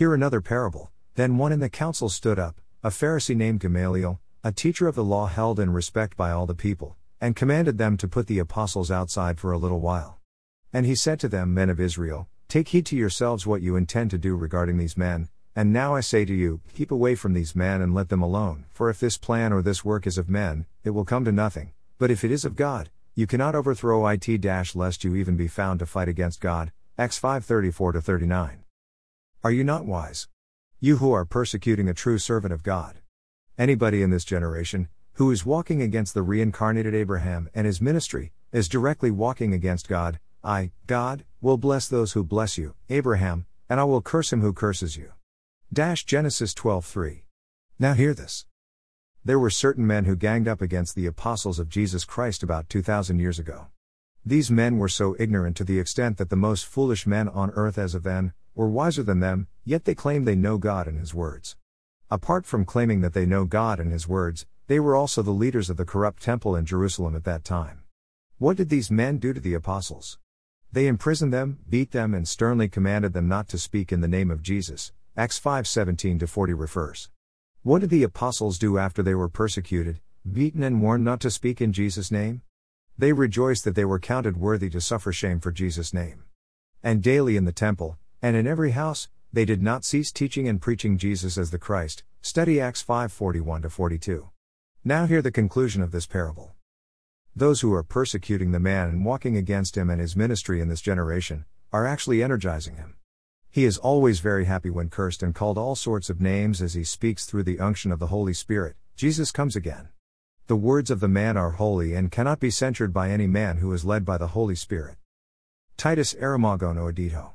Hear another parable. Then one in the council stood up, a Pharisee named Gamaliel, a teacher of the law held in respect by all the people, and commanded them to put the apostles outside for a little while. And he said to them, Men of Israel, take heed to yourselves what you intend to do regarding these men, and now I say to you, keep away from these men and let them alone, for if this plan or this work is of men, it will come to nothing, but if it is of God, you cannot overthrow it lest you even be found to fight against God. Acts 5:34 39. Are you not wise? You who are persecuting a true servant of God. Anybody in this generation, who is walking against the reincarnated Abraham and his ministry, is directly walking against God. I, God, will bless those who bless you, Abraham, and I will curse him who curses you. Dash Genesis 12:3. Now hear this. There were certain men who ganged up against the apostles of Jesus Christ about 2000 years ago. These men were so ignorant to the extent that the most foolish men on earth as of then were wiser than them, yet they claim they know God and His words. Apart from claiming that they know God and His words, they were also the leaders of the corrupt temple in Jerusalem at that time. What did these men do to the apostles? They imprisoned them, beat them, and sternly commanded them not to speak in the name of Jesus. Acts 5:17 40 refers. What did the apostles do after they were persecuted, beaten, and warned not to speak in Jesus' name? They rejoiced that they were counted worthy to suffer shame for Jesus' name. And daily in the temple, and in every house, they did not cease teaching and preaching Jesus as the Christ. Study Acts 5:41 42. Now hear the conclusion of this parable. Those who are persecuting the man and walking against him and his ministry in this generation are actually energizing him. He is always very happy when cursed and called all sorts of names as he speaks through the unction of the Holy Spirit. Jesus comes again. The words of the man are holy and cannot be censured by any man who is led by the Holy Spirit. Titus Aramagono Edito.